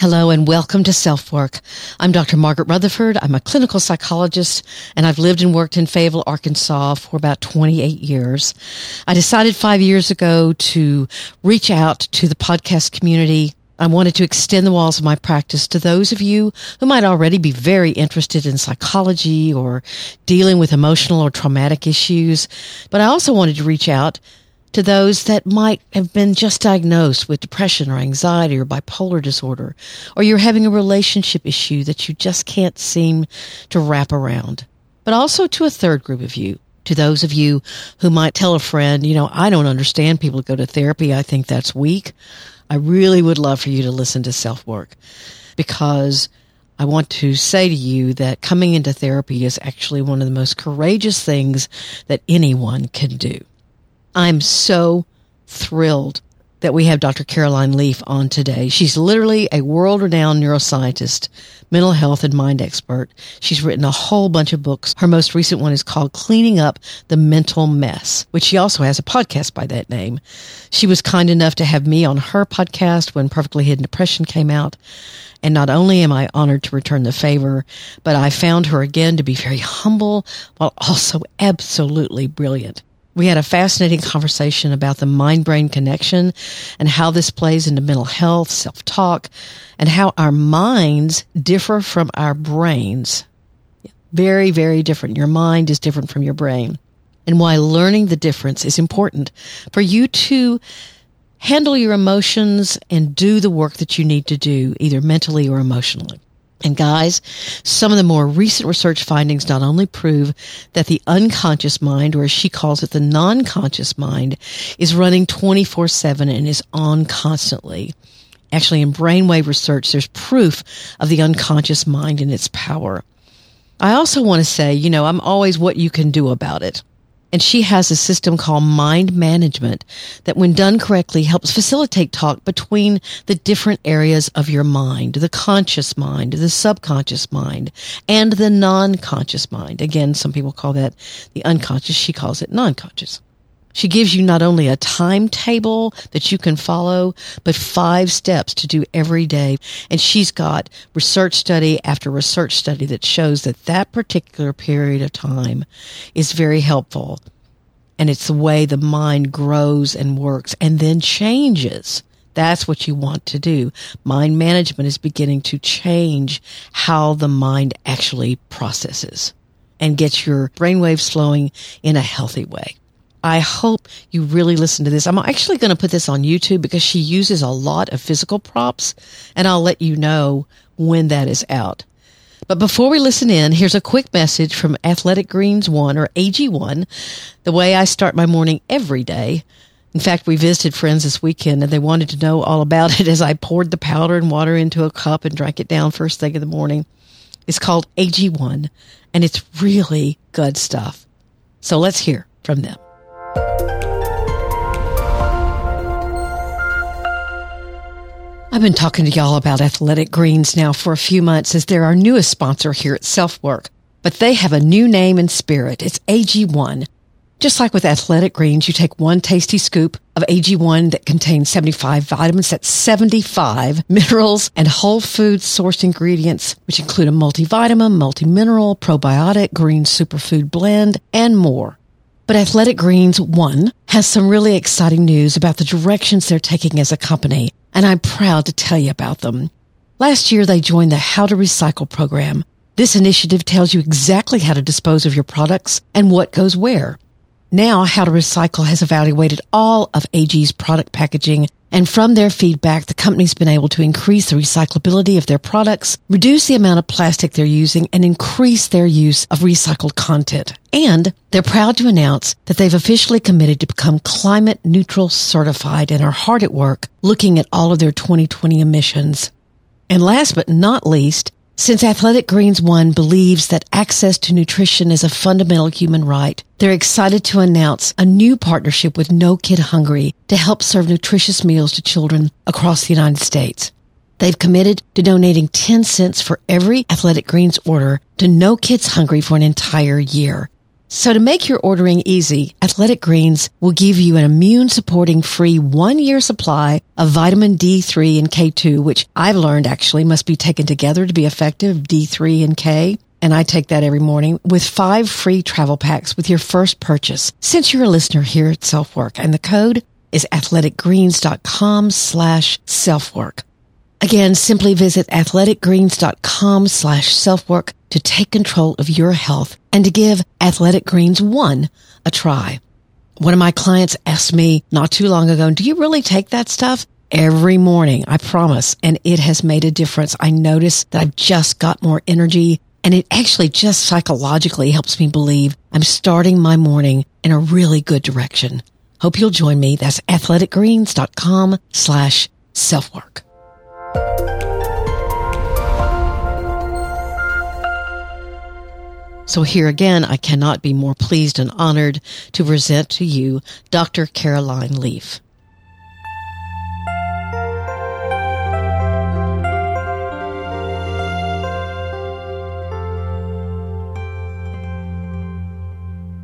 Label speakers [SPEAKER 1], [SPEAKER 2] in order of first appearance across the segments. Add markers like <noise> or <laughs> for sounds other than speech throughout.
[SPEAKER 1] Hello and welcome to Self Work. I'm Dr. Margaret Rutherford. I'm a clinical psychologist and I've lived and worked in Fayetteville, Arkansas for about 28 years. I decided five years ago to reach out to the podcast community. I wanted to extend the walls of my practice to those of you who might already be very interested in psychology or dealing with emotional or traumatic issues. But I also wanted to reach out to those that might have been just diagnosed with depression or anxiety or bipolar disorder, or you're having a relationship issue that you just can't seem to wrap around. But also to a third group of you, to those of you who might tell a friend, you know, I don't understand people go to therapy. I think that's weak. I really would love for you to listen to self work because I want to say to you that coming into therapy is actually one of the most courageous things that anyone can do. I'm so thrilled that we have Dr. Caroline Leaf on today. She's literally a world renowned neuroscientist, mental health and mind expert. She's written a whole bunch of books. Her most recent one is called Cleaning Up the Mental Mess, which she also has a podcast by that name. She was kind enough to have me on her podcast when Perfectly Hidden Depression came out. And not only am I honored to return the favor, but I found her again to be very humble while also absolutely brilliant. We had a fascinating conversation about the mind brain connection and how this plays into mental health, self talk, and how our minds differ from our brains. Very, very different. Your mind is different from your brain. And why learning the difference is important for you to handle your emotions and do the work that you need to do, either mentally or emotionally. And guys, some of the more recent research findings not only prove that the unconscious mind, or as she calls it, the non-conscious mind, is running 24-7 and is on constantly. Actually, in brainwave research, there's proof of the unconscious mind and its power. I also want to say, you know, I'm always what you can do about it. And she has a system called mind management that when done correctly helps facilitate talk between the different areas of your mind, the conscious mind, the subconscious mind, and the non-conscious mind. Again, some people call that the unconscious. She calls it non-conscious. She gives you not only a timetable that you can follow, but five steps to do every day. And she's got research study after research study that shows that that particular period of time is very helpful. And it's the way the mind grows and works and then changes. That's what you want to do. Mind management is beginning to change how the mind actually processes and gets your brainwaves flowing in a healthy way. I hope you really listen to this. I'm actually going to put this on YouTube because she uses a lot of physical props and I'll let you know when that is out. But before we listen in, here's a quick message from Athletic Greens 1 or AG1, the way I start my morning every day. In fact, we visited friends this weekend and they wanted to know all about <laughs> it as I poured the powder and water into a cup and drank it down first thing in the morning. It's called AG1 and it's really good stuff. So let's hear from them. I've been talking to y'all about Athletic Greens now for a few months as they're our newest sponsor here at Self Work. But they have a new name and spirit. It's AG1. Just like with Athletic Greens, you take one tasty scoop of AG1 that contains 75 vitamins, that's 75 <laughs> minerals and whole food sourced ingredients, which include a multivitamin, multimineral, probiotic, green superfood blend, and more. But Athletic Greens 1 has some really exciting news about the directions they're taking as a company and I'm proud to tell you about them. Last year, they joined the How to Recycle program. This initiative tells you exactly how to dispose of your products and what goes where. Now, How to Recycle has evaluated all of AG's product packaging and from their feedback, the company's been able to increase the recyclability of their products, reduce the amount of plastic they're using, and increase their use of recycled content. And they're proud to announce that they've officially committed to become climate neutral certified and are hard at work looking at all of their 2020 emissions. And last but not least, Since Athletic Greens One believes that access to nutrition is a fundamental human right, they're excited to announce a new partnership with No Kid Hungry to help serve nutritious meals to children across the United States. They've committed to donating 10 cents for every Athletic Greens order to No Kids Hungry for an entire year. So to make your ordering easy, Athletic Greens will give you an immune supporting free one year supply of vitamin D3 and K2, which I've learned actually must be taken together to be effective, D3 and K. And I take that every morning with five free travel packs with your first purchase since you're a listener here at Selfwork. And the code is athleticgreens.com slash selfwork. Again, simply visit athleticgreens.com slash selfwork to take control of your health and to give Athletic Greens One a try. One of my clients asked me not too long ago, do you really take that stuff? Every morning, I promise. And it has made a difference. I notice that I've just got more energy and it actually just psychologically helps me believe I'm starting my morning in a really good direction. Hope you'll join me. That's athleticgreens.com slash selfwork. So here again, I cannot be more pleased and honored to present to you Dr. Caroline Leaf.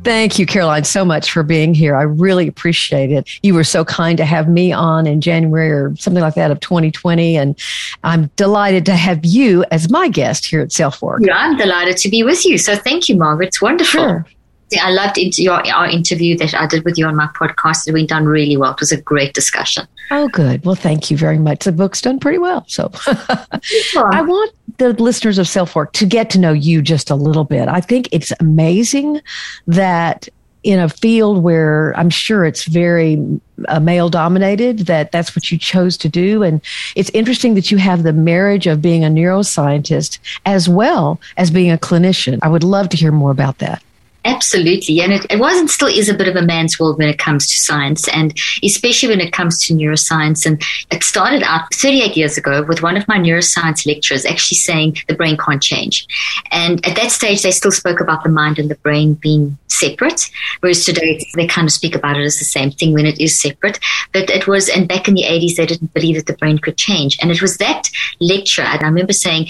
[SPEAKER 1] Thank you, Caroline, so much for being here. I really appreciate it. You were so kind to have me on in January or something like that of 2020. And I'm delighted to have you as my guest here at Selfwork.
[SPEAKER 2] Yeah, I'm delighted to be with you. So thank you, Margaret. It's wonderful. Sure. I loved your our interview that I did with you on my podcast. It went down really well. It was a great discussion.
[SPEAKER 1] Oh, good. Well, thank you very much. The book's done pretty well. So <laughs> I want the listeners of Self Work to get to know you just a little bit. I think it's amazing that in a field where I'm sure it's very uh, male dominated that that's what you chose to do and it's interesting that you have the marriage of being a neuroscientist as well as being a clinician. I would love to hear more about that.
[SPEAKER 2] Absolutely. And it, it was and still is a bit of a man's world when it comes to science, and especially when it comes to neuroscience. And it started out 38 years ago with one of my neuroscience lecturers actually saying the brain can't change. And at that stage, they still spoke about the mind and the brain being separate, whereas today they kind of speak about it as the same thing when it is separate. But it was, and back in the 80s, they didn't believe that the brain could change. And it was that lecture, and I remember saying,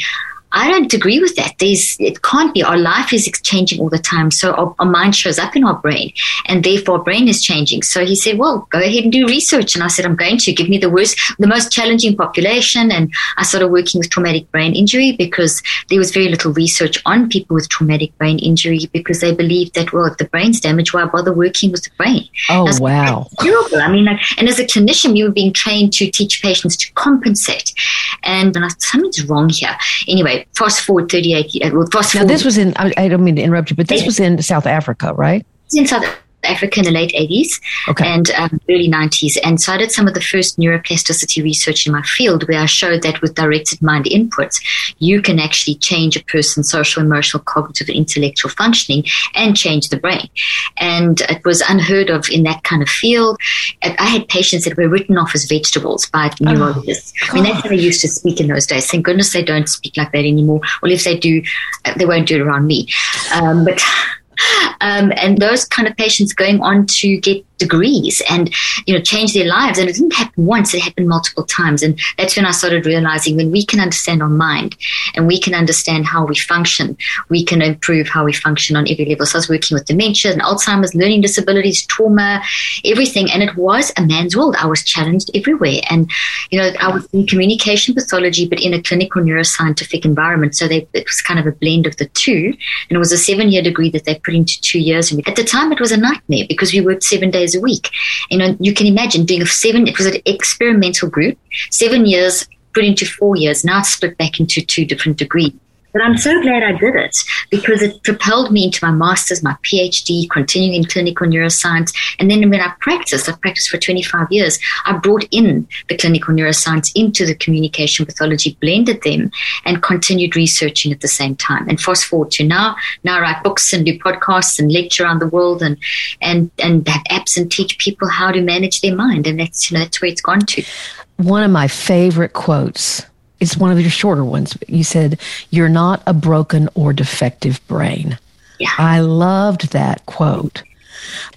[SPEAKER 2] I don't agree with that. There's, it can't be. Our life is changing all the time. So our, our, mind shows up in our brain and therefore our brain is changing. So he said, well, go ahead and do research. And I said, I'm going to give me the worst, the most challenging population. And I started working with traumatic brain injury because there was very little research on people with traumatic brain injury because they believed that, well, if the brain's damaged, why bother working with the brain?
[SPEAKER 1] Oh, wow.
[SPEAKER 2] Terrible. I mean, like, and as a clinician, we were being trained to teach patients to compensate. And, and I, something's wrong here. Anyway, fast forward 38 years. Well,
[SPEAKER 1] fast now, forward. this was in, I, I, don't mean to interrupt you, but this was in South Africa, right?
[SPEAKER 2] in South Africa in the late 80s okay. and um, early 90s. And so I did some of the first neuroplasticity research in my field where I showed that with directed mind inputs, you can actually change a person's social, emotional, cognitive, and intellectual functioning and change the brain. And it was unheard of in that kind of field. I had patients that were written off as vegetables by oh, neurologists. Oh, I mean, that's how they used to speak in those days. Thank goodness they don't speak like that anymore. Well, if they do, uh, they won't do it around me. Um, but um, and those kind of patients going on to get degrees and you know change their lives. And it didn't happen once it happened multiple times. And that's when i started realizing when we can understand our mind and we can understand how we function we can improve how we function on every level. So i was working with dementia and alzheimer's learning disabilities trauma everything. And it was a man's world. I was challenged everywhere. And you know i was in communication pathology but in a clinical neuroscientific environment. So they, it was kind of a blend of the two. And it was a seven year degree that they put into two years and at the time it was a nightmare because we worked seven days days a week. You know, you can imagine doing a seven, it was an experimental group, seven years put into four years, now split back into two different degrees. But I'm so glad I did it because it propelled me into my master's, my PhD, continuing in clinical neuroscience. And then when I practiced, I practiced for 25 years, I brought in the clinical neuroscience into the communication pathology, blended them, and continued researching at the same time. And fast forward to now, now I write books and do podcasts and lecture around the world and, and, and have apps and teach people how to manage their mind. And that's, you know, that's where it's gone to.
[SPEAKER 1] One of my favorite quotes it's one of your shorter ones. You said, You're not a broken or defective brain.
[SPEAKER 2] Yeah.
[SPEAKER 1] I loved that quote.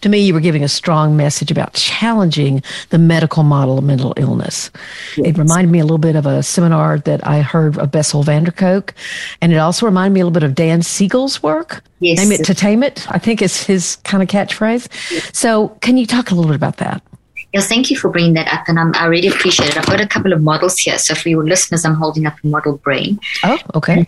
[SPEAKER 1] To me, you were giving a strong message about challenging the medical model of mental illness. Yes. It reminded me a little bit of a seminar that I heard of Bessel van der Kolk, and it also reminded me a little bit of Dan Siegel's work.
[SPEAKER 2] Yes.
[SPEAKER 1] Name it to tame it, I think is his kind of catchphrase. Yes. So, can you talk a little bit about that?
[SPEAKER 2] Yes, thank you for bringing that up, and I'm, i really appreciate it. I've got a couple of models here. So for your listeners, I'm holding up a model brain.
[SPEAKER 1] Oh, okay.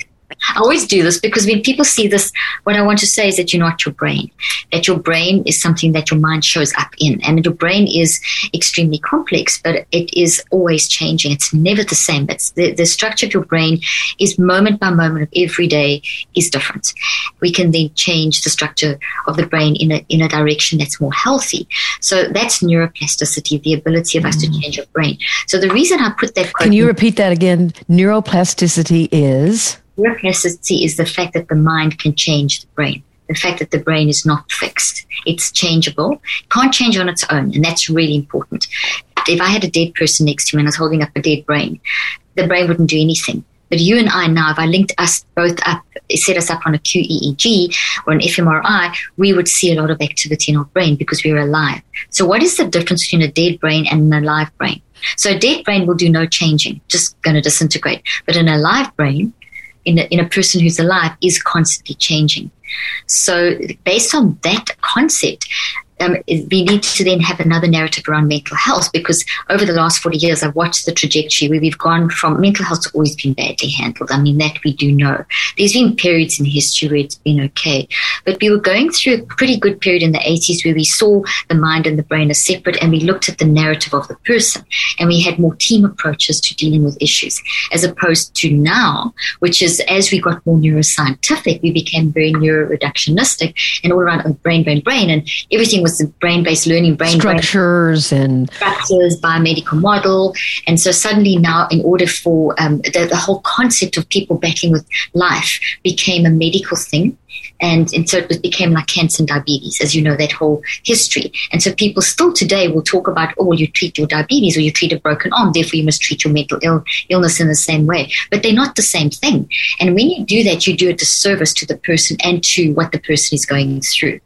[SPEAKER 2] I always do this because when people see this, what I want to say is that you're not your brain. That your brain is something that your mind shows up in. And your brain is extremely complex, but it is always changing. It's never the same. It's the, the structure of your brain is moment by moment of every day is different. We can then change the structure of the brain in a, in a direction that's more healthy. So that's neuroplasticity, the ability of us mm. to change our brain. So the reason I put that
[SPEAKER 1] Can you repeat that again? Neuroplasticity is?
[SPEAKER 2] Neuroplasticity is the fact that the mind can change the brain. The fact that the brain is not fixed. It's changeable. Can't change on its own. And that's really important. If I had a dead person next to me and I was holding up a dead brain, the brain wouldn't do anything. But you and I now, if I linked us both up, set us up on a QEEG or an fMRI, we would see a lot of activity in our brain because we're alive. So what is the difference between a dead brain and an alive brain? So a dead brain will do no changing, just going to disintegrate. But an alive brain in a, in a person who's alive is constantly changing. So based on that concept, um, we need to then have another narrative around mental health because over the last 40 years, I've watched the trajectory where we've gone from mental health to always been badly handled. I mean, that we do know. There's been periods in history where it's been okay, but we were going through a pretty good period in the 80s where we saw the mind and the brain as separate and we looked at the narrative of the person and we had more team approaches to dealing with issues as opposed to now, which is as we got more neuroscientific, we became very neuroreductionistic and all around brain, brain, brain, and everything was the brain-based learning, brain
[SPEAKER 1] structures
[SPEAKER 2] brain,
[SPEAKER 1] and
[SPEAKER 2] structures, biomedical model, and so suddenly now, in order for um, the, the whole concept of people battling with life became a medical thing, and, and so it became like cancer and diabetes, as you know, that whole history. And so people still today will talk about, oh, well, you treat your diabetes or you treat a broken arm, therefore you must treat your mental Ill- illness in the same way. But they're not the same thing. And when you do that, you do a disservice to the person and to what the person is going through.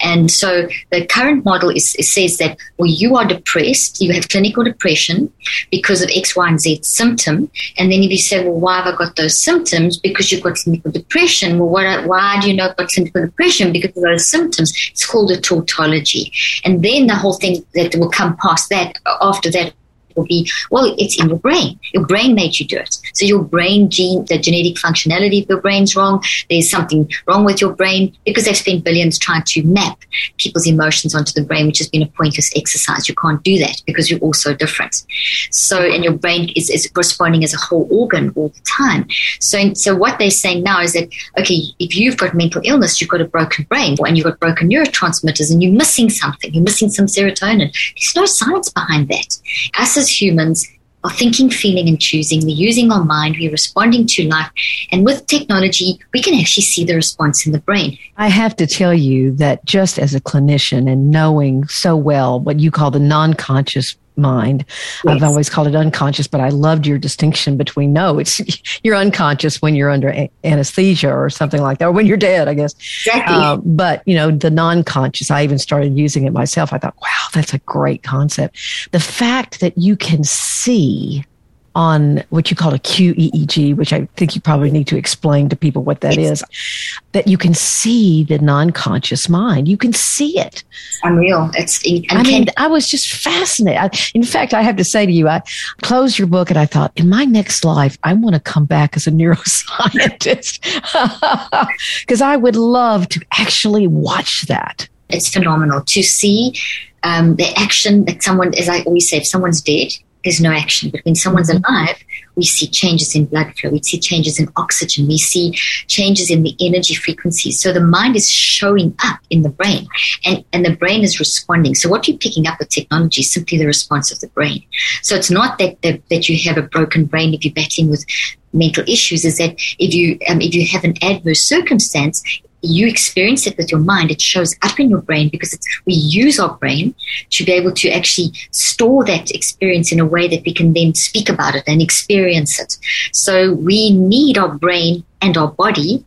[SPEAKER 2] And so the current model is, says that, well, you are depressed, you have clinical depression because of X, Y, and Z symptom. And then if you say, well, why have I got those symptoms? Because you've got clinical depression. Well, what, why do you know about clinical depression because of those symptoms. It's called a tautology. And then the whole thing that will come past that, after that, will be, well, it's in your brain. Your brain made you do it. So your brain gene, the genetic functionality of your brain's wrong. There's something wrong with your brain because they've spent billions trying to map people's emotions onto the brain, which has been a pointless exercise. You can't do that because you're all so different. So, and your brain is, is responding as a whole organ all the time. So, so what they're saying now is that, okay, if you've got mental illness, you've got a broken brain and you've got broken neurotransmitters and you're missing something. You're missing some serotonin. There's no science behind that. Us as as humans are thinking, feeling, and choosing. We're using our mind. We're responding to life. And with technology, we can actually see the response in the brain.
[SPEAKER 1] I have to tell you that just as a clinician and knowing so well what you call the non conscious mind. Yes. I've always called it unconscious, but I loved your distinction between no, it's <laughs> you're unconscious when you're under a- anesthesia or something like that, or when you're dead, I guess.
[SPEAKER 2] Exactly. Uh,
[SPEAKER 1] but you know, the non-conscious, I even started using it myself. I thought, wow, that's a great concept. The fact that you can see on what you call a QEEG, which I think you probably need to explain to people what that is, that you can see the non-conscious mind. You can see it.
[SPEAKER 2] It's unreal. It's
[SPEAKER 1] I mean, I was just fascinated. I, in fact, I have to say to you, I closed your book and I thought, in my next life, I want to come back as a neuroscientist <laughs> because I would love to actually watch that.
[SPEAKER 2] It's phenomenal to see um, the action that someone, as I always say, if someone's dead, there's no action. But when someone's mm-hmm. alive, we see changes in blood flow, we see changes in oxygen, we see changes in the energy frequencies. So the mind is showing up in the brain and, and the brain is responding. So what you're picking up with technology is simply the response of the brain. So it's not that, that, that you have a broken brain if you're battling with mental issues is that if you um, if you have an adverse circumstance you experience it with your mind, it shows up in your brain because we use our brain to be able to actually store that experience in a way that we can then speak about it and experience it. So we need our brain and our body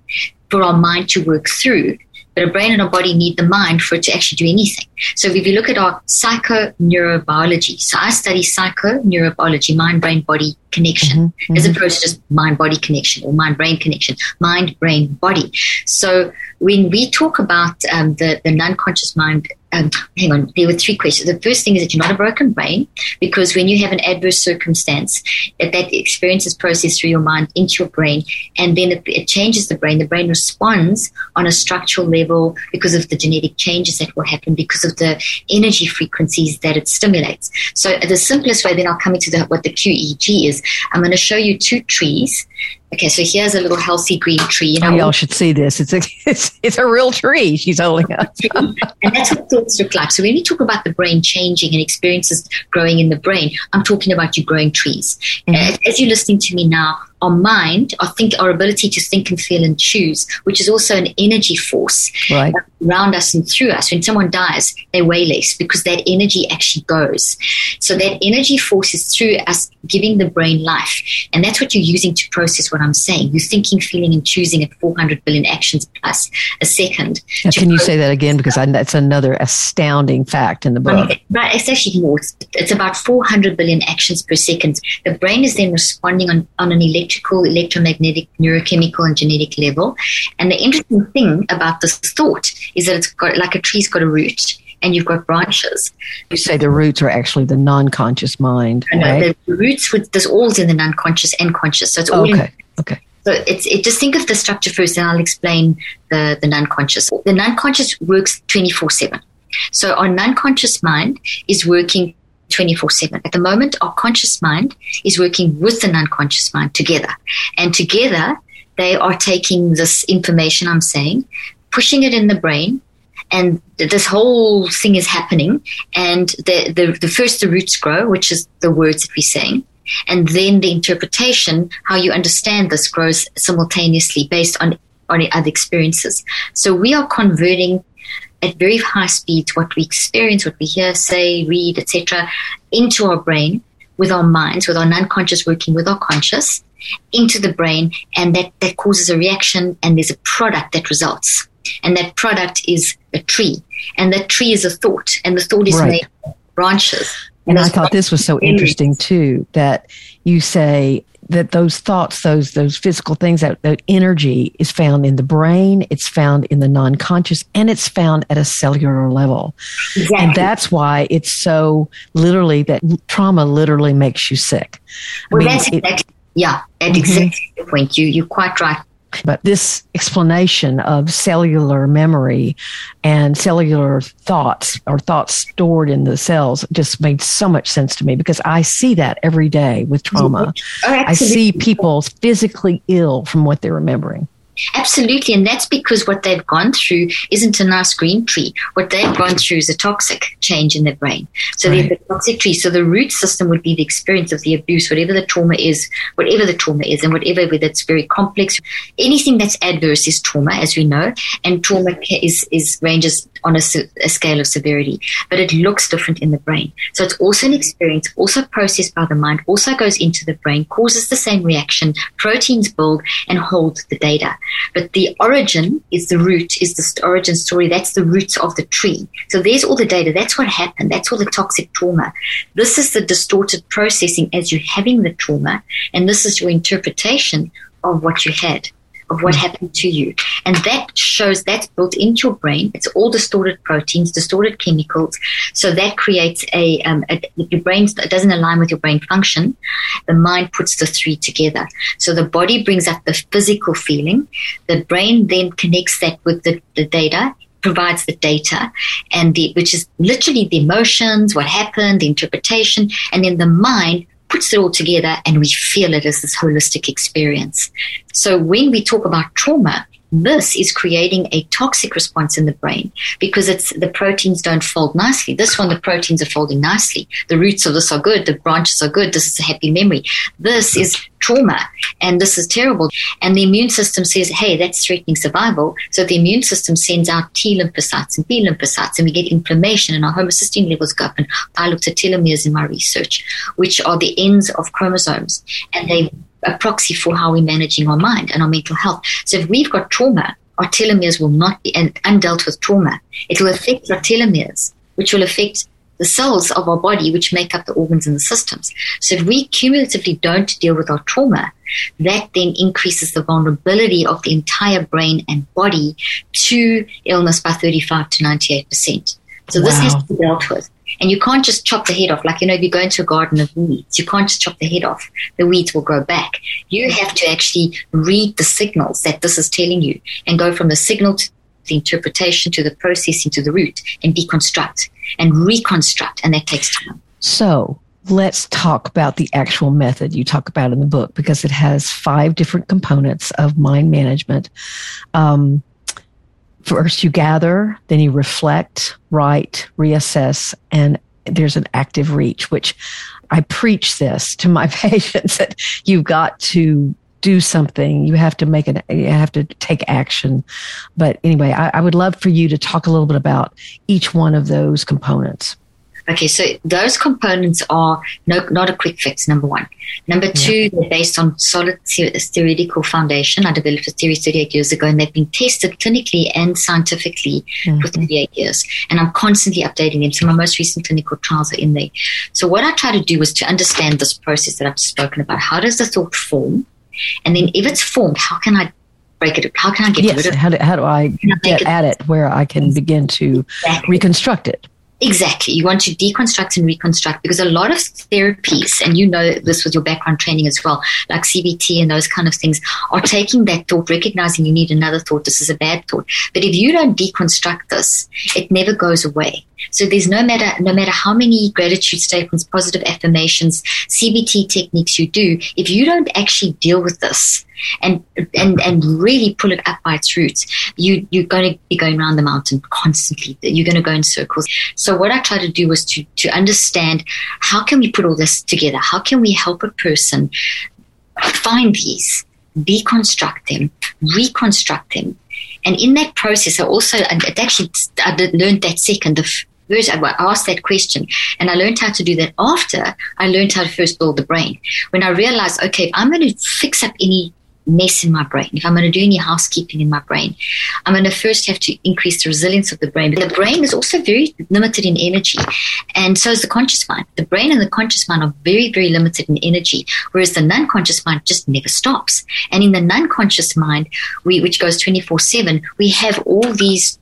[SPEAKER 2] for our mind to work through. But our brain and our body need the mind for it to actually do anything. So if you look at our psychoneurobiology, so I study psychoneurobiology, mind, brain, body connection, mm-hmm, as mm-hmm. opposed to just mind, body connection or mind, brain connection, mind, brain, body. So when we talk about um, the, the non-conscious mind um, hang on, there were three questions. The first thing is that you're not a broken brain because when you have an adverse circumstance, that that experience is processed through your mind into your brain, and then it, it, changes the brain. The brain responds on a structural level because of the genetic changes that will happen because of the energy frequencies that it stimulates. So the simplest way, then I'll come into the, what the QEEG is. I'm going to show you two trees Okay, so here's a little healthy green tree.
[SPEAKER 1] You know, oh, y'all should see this. It's a <laughs> it's, it's a real tree she's holding up. <laughs>
[SPEAKER 2] and that's what thoughts look like. So when we talk about the brain changing and experiences growing in the brain, I'm talking about you growing trees. Mm-hmm. As you're listening to me now, our mind, our think, our ability to think and feel and choose, which is also an energy force right. around us and through us. When someone dies, they weigh less because that energy actually goes. So that energy force is through us giving the brain life, and that's what you're using to process what I'm saying. You're thinking, feeling, and choosing at 400 billion actions plus a second.
[SPEAKER 1] Now, can you say that again? Because I, that's another astounding fact in the book.
[SPEAKER 2] Right, it's actually more. It's, it's about 400 billion actions per second. The brain is then responding on, on an electric electrical, electromagnetic, neurochemical, and genetic level. And the interesting thing about this thought is that it's got like a tree's got a root and you've got branches.
[SPEAKER 1] You say the roots are actually the non-conscious mind.
[SPEAKER 2] No, right? the roots with there's all in the non-conscious and conscious. So it's all
[SPEAKER 1] okay.
[SPEAKER 2] In,
[SPEAKER 1] okay.
[SPEAKER 2] So it's it, just think of the structure first, and I'll explain the the non-conscious. The non-conscious works twenty four seven. So our non-conscious mind is working 24 7. At the moment, our conscious mind is working with the unconscious mind together. And together, they are taking this information I'm saying, pushing it in the brain, and this whole thing is happening. And the, the, the first, the roots grow, which is the words that we're saying. And then the interpretation, how you understand this, grows simultaneously based on, on other experiences. So we are converting at very high speeds what we experience, what we hear, say, read, etc., into our brain with our minds, with our non-conscious working with our conscious, into the brain, and that, that causes a reaction, and there's a product that results. And that product is a tree. And that tree is a thought, and the thought is right. made of branches.
[SPEAKER 1] And, and I thought this was so interesting too that you say that those thoughts, those those physical things, that, that energy is found in the brain, it's found in the non-conscious, and it's found at a cellular level. Exactly. And that's why it's so literally that trauma literally makes you sick.
[SPEAKER 2] Well, I mean, that's exactly, yeah, at mm-hmm. exactly the point. You you're quite right.
[SPEAKER 1] But this explanation of cellular memory and cellular thoughts or thoughts stored in the cells just made so much sense to me because I see that every day with trauma. Oh, I see people physically ill from what they're remembering.
[SPEAKER 2] Absolutely. And that's because what they've gone through isn't a nice green tree. What they've gone through is a toxic change in their brain. So right. there's a toxic tree. So the root system would be the experience of the abuse, whatever the trauma is, whatever the trauma is, and whatever, whether it's very complex. Anything that's adverse is trauma, as we know. And trauma is, is ranges on a, a, scale of severity, but it looks different in the brain. So it's also an experience, also processed by the mind, also goes into the brain, causes the same reaction, proteins build and hold the data. But the origin is the root, is the origin story. That's the roots of the tree. So there's all the data. That's what happened. That's all the toxic trauma. This is the distorted processing as you're having the trauma, and this is your interpretation of what you had of what happened to you. And that shows that's built into your brain. It's all distorted proteins, distorted chemicals. So that creates a, um, a your brain doesn't align with your brain function. The mind puts the three together. So the body brings up the physical feeling. The brain then connects that with the, the data provides the data and the, which is literally the emotions, what happened, the interpretation, and then the mind puts it all together and we feel it as this holistic experience. So when we talk about trauma, this is creating a toxic response in the brain because it's the proteins don't fold nicely. This one, the proteins are folding nicely. The roots of this are good. The branches are good. This is a happy memory. This is trauma and this is terrible. And the immune system says, hey, that's threatening survival. So the immune system sends out T lymphocytes and B lymphocytes and we get inflammation and our homocysteine levels go up. And I looked at telomeres in my research, which are the ends of chromosomes and they a proxy for how we're managing our mind and our mental health. So if we've got trauma, our telomeres will not be and undealt with trauma. It will affect our telomeres, which will affect the cells of our body, which make up the organs and the systems. So if we cumulatively don't deal with our trauma, that then increases the vulnerability of the entire brain and body to illness by 35 to 98%. So wow. this has to be dealt with. And you can't just chop the head off. Like, you know, if you go into a garden of weeds, you can't just chop the head off. The weeds will grow back. You have to actually read the signals that this is telling you and go from the signal to the interpretation to the processing to the root and deconstruct and reconstruct. And that takes time.
[SPEAKER 1] So let's talk about the actual method you talk about in the book because it has five different components of mind management. Um, first you gather, then you reflect, write, reassess, and there's an active reach, which I preach this to my <laughs> patients that you've got to do something. You have to make an, you have to take action. But anyway, I, I would love for you to talk a little bit about each one of those components.
[SPEAKER 2] Okay, so those components are no, not a quick fix, number one. Number two, yeah. they're based on solid theoretical foundation. I developed a theory 38 years ago, and they've been tested clinically and scientifically mm-hmm. for 38 years. And I'm constantly updating them. So my most recent clinical trials are in there. So what I try to do is to understand this process that I've spoken about. How does the thought form? And then if it's formed, how can I break it? How can I get
[SPEAKER 1] yes,
[SPEAKER 2] rid of
[SPEAKER 1] it? How do, how do I get at it where I can begin to exactly. reconstruct it?
[SPEAKER 2] Exactly. You want to deconstruct and reconstruct because a lot of therapies, and you know this with your background training as well, like CBT and those kind of things, are taking that thought, recognizing you need another thought. This is a bad thought. But if you don't deconstruct this, it never goes away. So there's no matter no matter how many gratitude statements, positive affirmations, CBT techniques you do, if you don't actually deal with this and and and really pull it up by its roots, you you're going to be going around the mountain constantly. You're going to go in circles. So what I try to do was to to understand how can we put all this together? How can we help a person find these, deconstruct them, reconstruct them, and in that process, I also, it actually, I learned that second, the first, I asked that question and I learned how to do that after I learned how to first build the brain. When I realized, okay, if I'm going to fix up any mess in my brain, if I'm going to do any housekeeping in my brain, I'm going to first have to increase the resilience of the brain. But the brain is also very limited in energy, and so is the conscious mind. The brain and the conscious mind are very, very limited in energy, whereas the non conscious mind just never stops. And in the non conscious mind, we, which goes 24 7, we have all these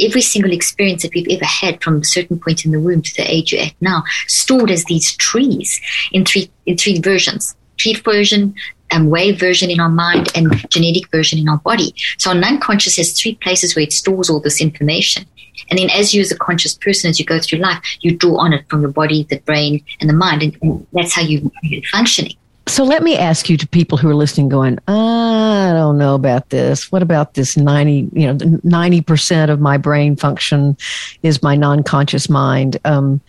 [SPEAKER 2] every single experience that we've ever had from a certain point in the womb to the age you're at now stored as these trees in three in three versions tree version um, wave version in our mind and genetic version in our body. So our unconscious has three places where it stores all this information. And then as you as a conscious person, as you go through life, you draw on it from your body, the brain, and the mind. And, and that's how you, you're functioning.
[SPEAKER 1] So let me ask you to people who are listening going, I don't know about this. What about this 90, you know, 90% of my brain function is my non-conscious mind. Um,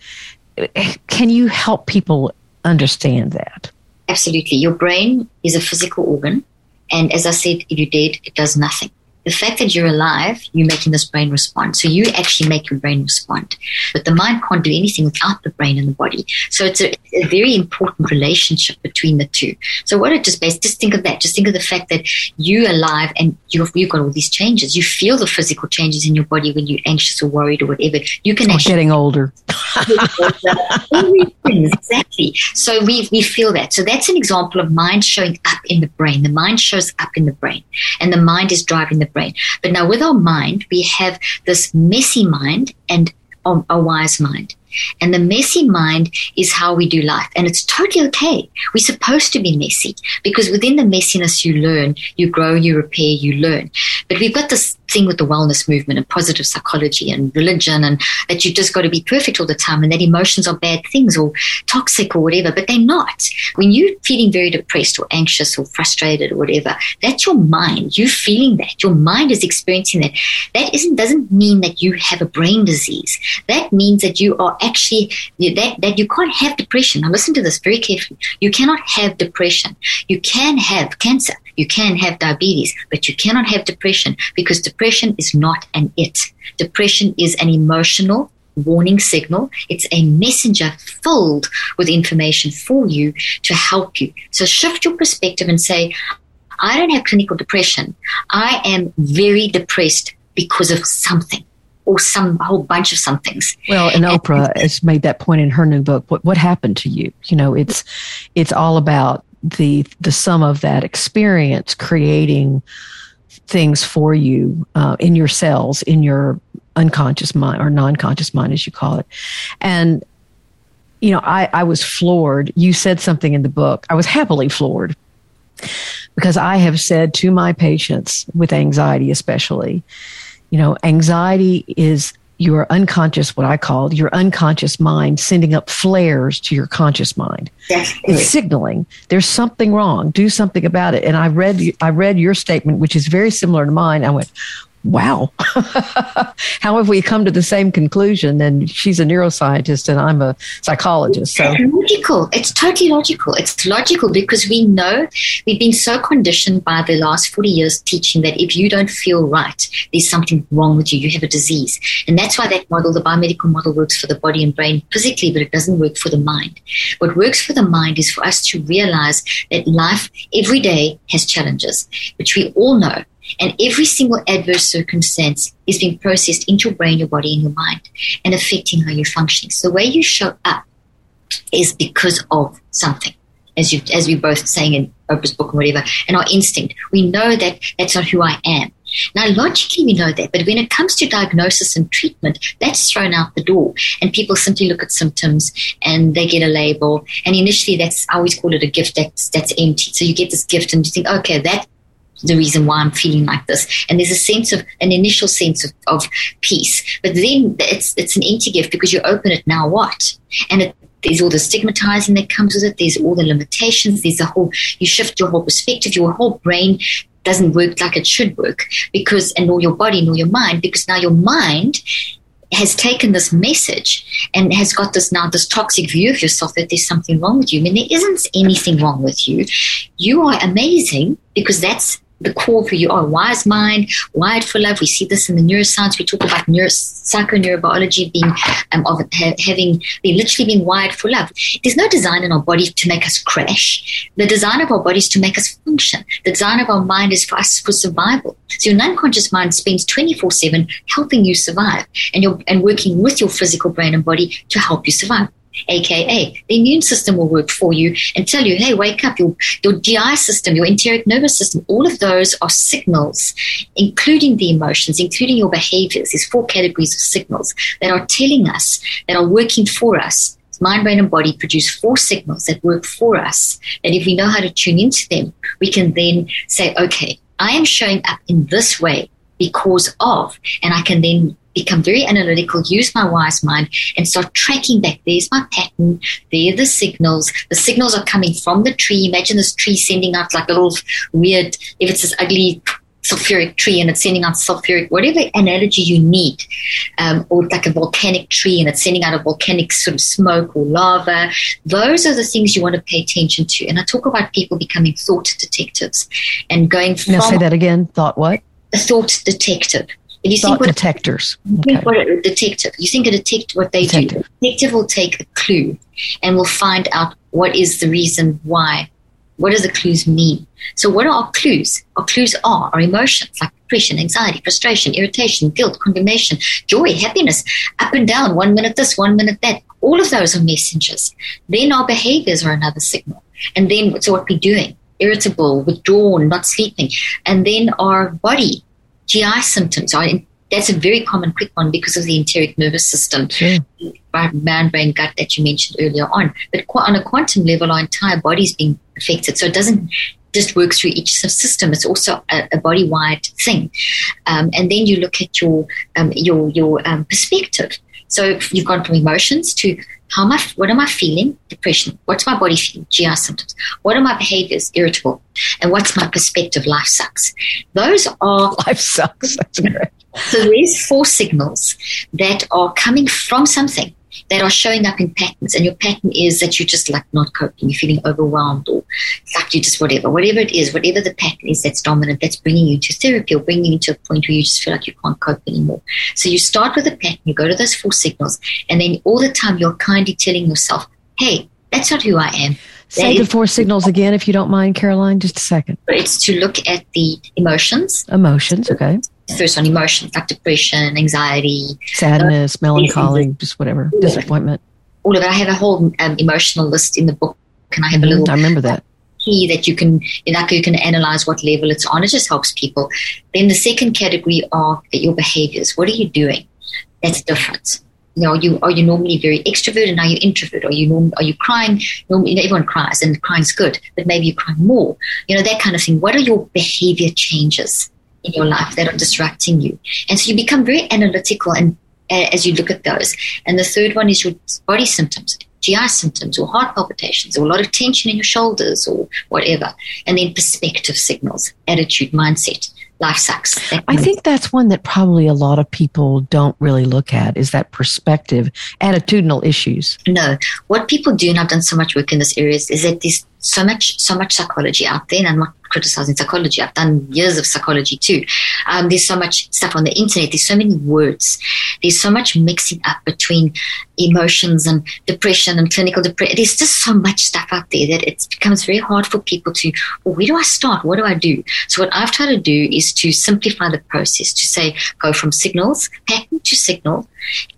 [SPEAKER 1] can you help people understand that?
[SPEAKER 2] Absolutely. Your brain is a physical organ. And as I said, if you're dead, it does nothing the fact that you're alive, you're making this brain respond. So you actually make your brain respond. But the mind can't do anything without the brain and the body. So it's a, a very important relationship between the two. So what it just based, just think of that. Just think of the fact that you're alive and you've, you've got all these changes. You feel the physical changes in your body when you're anxious or worried or whatever. You can
[SPEAKER 1] or actually getting older. <laughs>
[SPEAKER 2] exactly. So we, we feel that. So that's an example of mind showing up in the brain. The mind shows up in the brain and the mind is driving the brain. But now with our mind, we have this messy mind and a wise mind. And the messy mind is how we do life. And it's totally okay. We're supposed to be messy because within the messiness, you learn, you grow, you repair, you learn. But we've got this thing with the wellness movement and positive psychology and religion and that you've just got to be perfect all the time and that emotions are bad things or toxic or whatever, but they're not. When you're feeling very depressed or anxious or frustrated or whatever, that's your mind. You're feeling that. Your mind is experiencing that. That isn't doesn't mean that you have a brain disease. That means that you are actually that that you can't have depression. Now listen to this very carefully. You cannot have depression. You can have cancer. You can have diabetes, but you cannot have depression because depression is not an it. Depression is an emotional warning signal. It's a messenger filled with information for you to help you. So shift your perspective and say, I don't have clinical depression. I am very depressed because of something or some whole bunch of somethings.
[SPEAKER 1] Well, and Oprah has made that point in her new book. What what happened to you? You know, it's it's all about the the sum of that experience creating things for you uh, in your cells, in your unconscious mind or non-conscious mind, as you call it, and you know, I, I was floored. You said something in the book. I was happily floored because I have said to my patients with anxiety, especially, you know, anxiety is your unconscious, what I call your unconscious mind, sending up flares to your conscious mind.
[SPEAKER 2] Yes,
[SPEAKER 1] it's signaling there's something wrong. Do something about it. And I read, I read your statement, which is very similar to mine. I went, wow, <laughs> how have we come to the same conclusion? And she's a neuroscientist and I'm a psychologist. So
[SPEAKER 2] it's logical. It's totally logical. It's logical because we know we've been so conditioned by the last 40 years teaching that if you don't feel right, there's something wrong with you. You have a disease. And that's why that model, the biomedical model works for the body and brain physically, but it doesn't work for the mind. What works for the mind is for us to realize that life every day has challenges, which we all know and every single adverse circumstance is being processed into your brain, your body, and your mind and affecting how you're functioning. So way you show up is because of something. As you, as we both saying in Oprah's book or whatever, and our instinct. We know that that's not who I am. Now, logically, we know that, but when it comes to diagnosis and treatment, that's thrown out the door. And people simply look at symptoms and they get a label. And initially, that's I always call it a gift that's that's empty. So you get this gift and you think, okay, that the reason why I'm feeling like this. And there's a sense of an initial sense of, of peace. But then it's it's an empty gift because you open it now what? And it, there's all the stigmatizing that comes with it. There's all the limitations. There's a whole you shift your whole perspective. Your whole brain doesn't work like it should work because and nor your body nor your mind because now your mind has taken this message and has got this now this toxic view of yourself that there's something wrong with you. I mean, there isn't anything wrong with you. You are amazing because that's the core for you are wise mind, wired for love. We see this in the neuroscience. We talk about neuro, psychoneurobiology being um, of ha- having being literally being wired for love. There's no design in our body to make us crash. The design of our body is to make us function. The design of our mind is for us for survival. So your unconscious mind spends 24/7 helping you survive, and you're and working with your physical brain and body to help you survive aka the immune system will work for you and tell you, hey, wake up. Your, your GI system, your enteric nervous system, all of those are signals, including the emotions, including your behaviors. these four categories of signals that are telling us, that are working for us. Mind, brain, and body produce four signals that work for us. That if we know how to tune into them, we can then say, okay, I am showing up in this way because of, and I can then become very analytical, use my wise mind, and start tracking back. There's my pattern. There are the signals. The signals are coming from the tree. Imagine this tree sending out like a little weird, if it's this ugly sulfuric tree and it's sending out sulfuric, whatever analogy you need, um, or like a volcanic tree and it's sending out a volcanic sort of smoke or lava. Those are the things you want to pay attention to. And I talk about people becoming thought detectives and going from.
[SPEAKER 1] Now say that again. Thought what?
[SPEAKER 2] A thought detective.
[SPEAKER 1] If you Thought think what detectors.
[SPEAKER 2] You think what a detective. You think a detective what they detective. do. A detective will take a clue and will find out what is the reason why. What does the clues mean? So what are our clues? Our clues are our emotions like depression, anxiety, frustration, irritation, guilt, condemnation, joy, happiness, up and down, one minute this, one minute that. All of those are messengers. Then our behaviors are another signal. And then so what we're doing, irritable, withdrawn, not sleeping. And then our body GI symptoms, that's a very common quick one because of the enteric nervous system,
[SPEAKER 1] sure.
[SPEAKER 2] mind, brain, gut that you mentioned earlier on. But on a quantum level, our entire body is being affected. So it doesn't just work through each system. It's also a, a body-wide thing. Um, and then you look at your um, your your um, perspective. So you've gone from emotions to how am I, what am I feeling? Depression. What's my body feeling? GI symptoms. What are my behaviors? Irritable. And what's my perspective? Life sucks. Those are <laughs>
[SPEAKER 1] life sucks. That's great.
[SPEAKER 2] So there's four signals that are coming from something that are showing up in patterns. And your pattern is that you're just like not coping, you're feeling overwhelmed or like you just whatever, whatever it is, whatever the pattern is that's dominant, that's bringing you to therapy or bringing you to a point where you just feel like you can't cope anymore. So you start with a pattern, you go to those four signals, and then all the time you're kindly telling yourself, hey, that's not who I am.
[SPEAKER 1] Say the four signals again, if you don't mind, Caroline, just a second.
[SPEAKER 2] It's to look at the emotions.
[SPEAKER 1] Emotions, okay
[SPEAKER 2] first on emotions like depression, anxiety,
[SPEAKER 1] sadness, uh, melancholy, just whatever, yeah. disappointment.
[SPEAKER 2] All of it. I have a whole um, emotional list in the book, and I have mm-hmm. a little.
[SPEAKER 1] I remember that
[SPEAKER 2] key that you can like you can analyze what level it's on. It just helps people. Then the second category are your behaviors. What are you doing? That's different. You know, you are you normally very extrovert and are you introvert? Are you norm, are you crying? Normally, you know, everyone cries and crying's good, but maybe you cry more. You know that kind of thing. What are your behavior changes? In your life that are distracting you. And so you become very analytical and uh, as you look at those. And the third one is your body symptoms, GI symptoms or heart palpitations or a lot of tension in your shoulders or whatever. And then perspective signals, attitude, mindset. Life sucks.
[SPEAKER 1] I think that's one that probably a lot of people don't really look at is that perspective, attitudinal issues.
[SPEAKER 2] No. What people do, and I've done so much work in this area, is, is that there's so much so much psychology out there, and I'm not criticizing psychology. I've done years of psychology too. Um, there's so much stuff on the internet. There's so many words. There's so much mixing up between emotions and depression and clinical depression. There's just so much stuff out there that it becomes very hard for people to, well, where do I start? What do I do? So what I've tried to do is to simplify the process to say, go from signals, pattern to signal,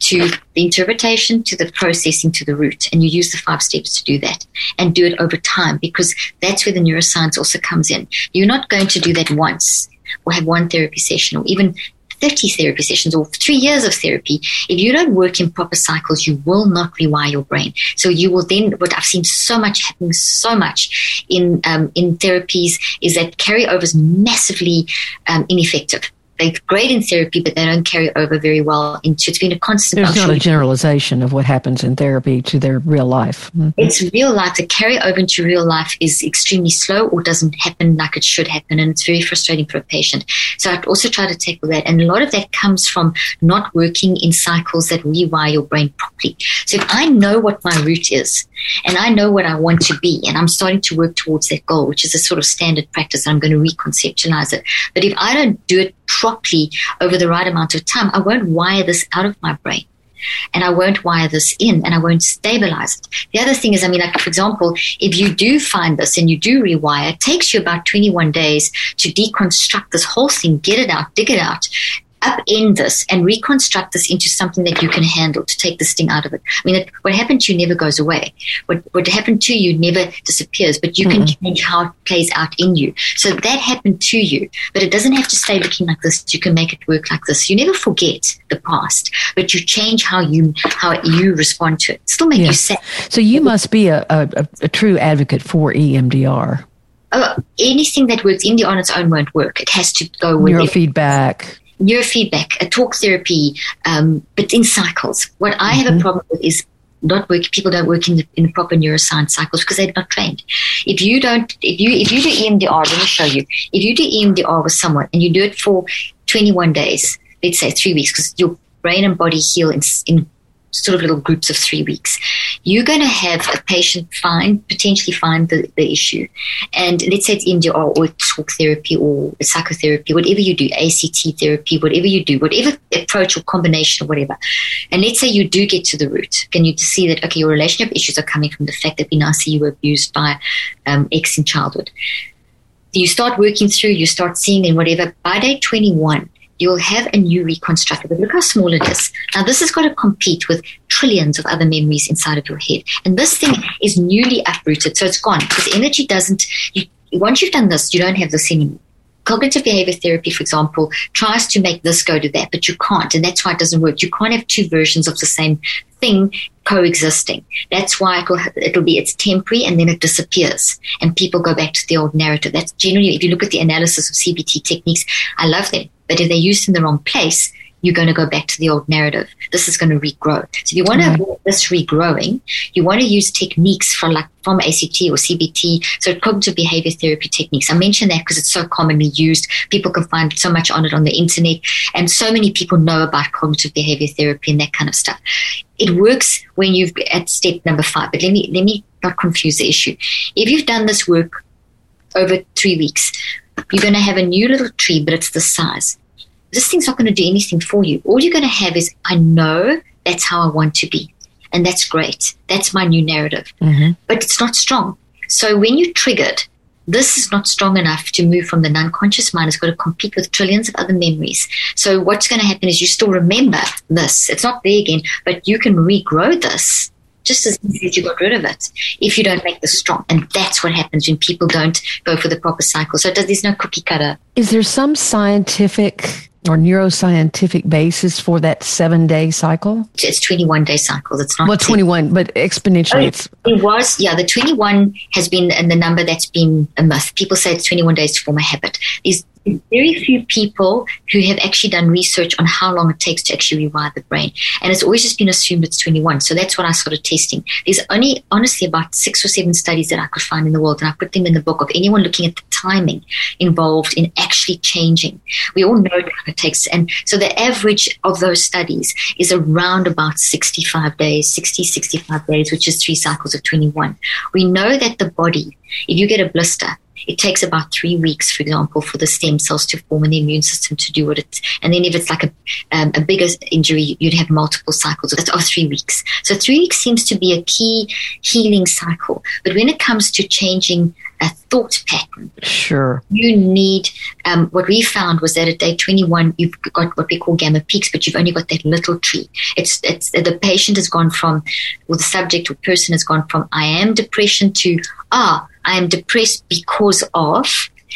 [SPEAKER 2] to the interpretation, to the processing, to the root. And you use the five steps to do that and do it over time because that's where the neuroscience also comes in. You're not going to do that once or have one therapy session or even 30 therapy sessions or three years of therapy, if you don't work in proper cycles, you will not rewire your brain. So you will then, what I've seen so much happening so much in, um, in therapies is that carryover is massively um, ineffective they're great in therapy, but they don't carry over very well into. It's been a constant.
[SPEAKER 1] There's not a generalization of what happens in therapy to their real life.
[SPEAKER 2] Mm-hmm. It's real life. The carry over into real life is extremely slow or doesn't happen like it should happen, and it's very frustrating for a patient. So I also try to tackle that, and a lot of that comes from not working in cycles that rewire your brain properly. So if I know what my root is, and I know what I want to be, and I'm starting to work towards that goal, which is a sort of standard practice. I'm going to reconceptualize it. But if I don't do it properly over the right amount of time, I won't wire this out of my brain. And I won't wire this in and I won't stabilize it. The other thing is, I mean, like, for example, if you do find this and you do rewire, it takes you about 21 days to deconstruct this whole thing, get it out, dig it out, upend this and reconstruct this into something that you can handle to take this thing out of it. I mean, it, what happened to you never goes away. What, what happened to you never disappears, but you mm-hmm. can change how it plays out in you. So that happened to you, but it doesn't have to stay looking like this. You can make it work like this. You never forget the past, but you change how you, how you respond to it. Still make yeah. you sad.
[SPEAKER 1] So you must be a, a, a true advocate for EMDR.
[SPEAKER 2] Oh, anything that works in the on its own won't work. It has to go with
[SPEAKER 1] neurofeedback
[SPEAKER 2] neurofeedback, a talk therapy, um, but in cycles. What I have mm-hmm. a problem with is not work. People don't work in the, in the proper neuroscience cycles because they're not trained. If you don't, if you if you do EMDR, let me show you. If you do EMDR with someone and you do it for 21 days, let's say three weeks, because your brain and body heal in, in sort of little groups of three weeks. You're going to have a patient find, potentially find the, the issue. And let's say it's EMDR or talk therapy or psychotherapy, whatever you do, ACT therapy, whatever you do, whatever approach or combination or whatever. And let's say you do get to the root. Can you see that, okay, your relationship issues are coming from the fact that in see you were abused by um, X in childhood. You start working through, you start seeing and whatever. By day 21, you'll have a new reconstructed. But look how small it is. Now, this has got to compete with trillions of other memories inside of your head. And this thing is newly uprooted, so it's gone because energy doesn't. You, once you've done this, you don't have this anymore. cognitive behavior therapy, for example, tries to make this go to that, but you can't. And that's why it doesn't work. You can't have two versions of the same thing coexisting. That's why it'll, be, it's temporary and then it disappears and people go back to the old narrative. That's generally, if you look at the analysis of CBT techniques, I love them. But if they're used in the wrong place, you're going to go back to the old narrative. This is going to regrow. So if you want to mm-hmm. avoid this regrowing, you want to use techniques from like from ACT or CBT, so cognitive behavior therapy techniques. I mention that because it's so commonly used. People can find so much on it on the internet, and so many people know about cognitive behavior therapy and that kind of stuff. It works when you've at step number five. But let me let me not confuse the issue. If you've done this work over three weeks, you're going to have a new little tree, but it's the size this thing's not going to do anything for you. All you're going to have is, I know that's how I want to be. And that's great. That's my new narrative. Mm-hmm. But it's not strong. So when you're triggered, this is not strong enough to move from the non-conscious mind. It's got to compete with trillions of other memories. So what's going to happen is you still remember this. It's not there again, but you can regrow this just as easy as you got rid of it if you don't make this strong. And that's what happens when people don't go for the proper cycle. So there's no cookie cutter.
[SPEAKER 1] Is there some scientific or neuroscientific basis for that seven day cycle?
[SPEAKER 2] It's 21 day cycle. It's not.
[SPEAKER 1] Well, 21, but exponentially. Oh, it's,
[SPEAKER 2] it was, yeah, the 21 has been and the number that's been a myth. People say it's 21 days to form a habit. These very few people who have actually done research on how long it takes to actually rewire the brain. And it's always just been assumed it's 21. So that's what I started testing. There's only, honestly, about six or seven studies that I could find in the world, and I put them in the book of anyone looking at the timing involved in actually changing. We all know how it takes. And so the average of those studies is around about 65 days, 60, 65 days, which is three cycles of 21. We know that the body, if you get a blister, it takes about three weeks, for example, for the stem cells to form and the immune system to do what it's. And then if it's like a, um, a bigger injury, you'd have multiple cycles of, of three weeks. So three weeks seems to be a key healing cycle. But when it comes to changing a thought pattern.
[SPEAKER 1] Sure.
[SPEAKER 2] You need, um, what we found was that at day 21, you've got what we call gamma peaks, but you've only got that little tree. It's, it's, the patient has gone from, or the subject or person has gone from, I am depression to, ah, I am depressed because of,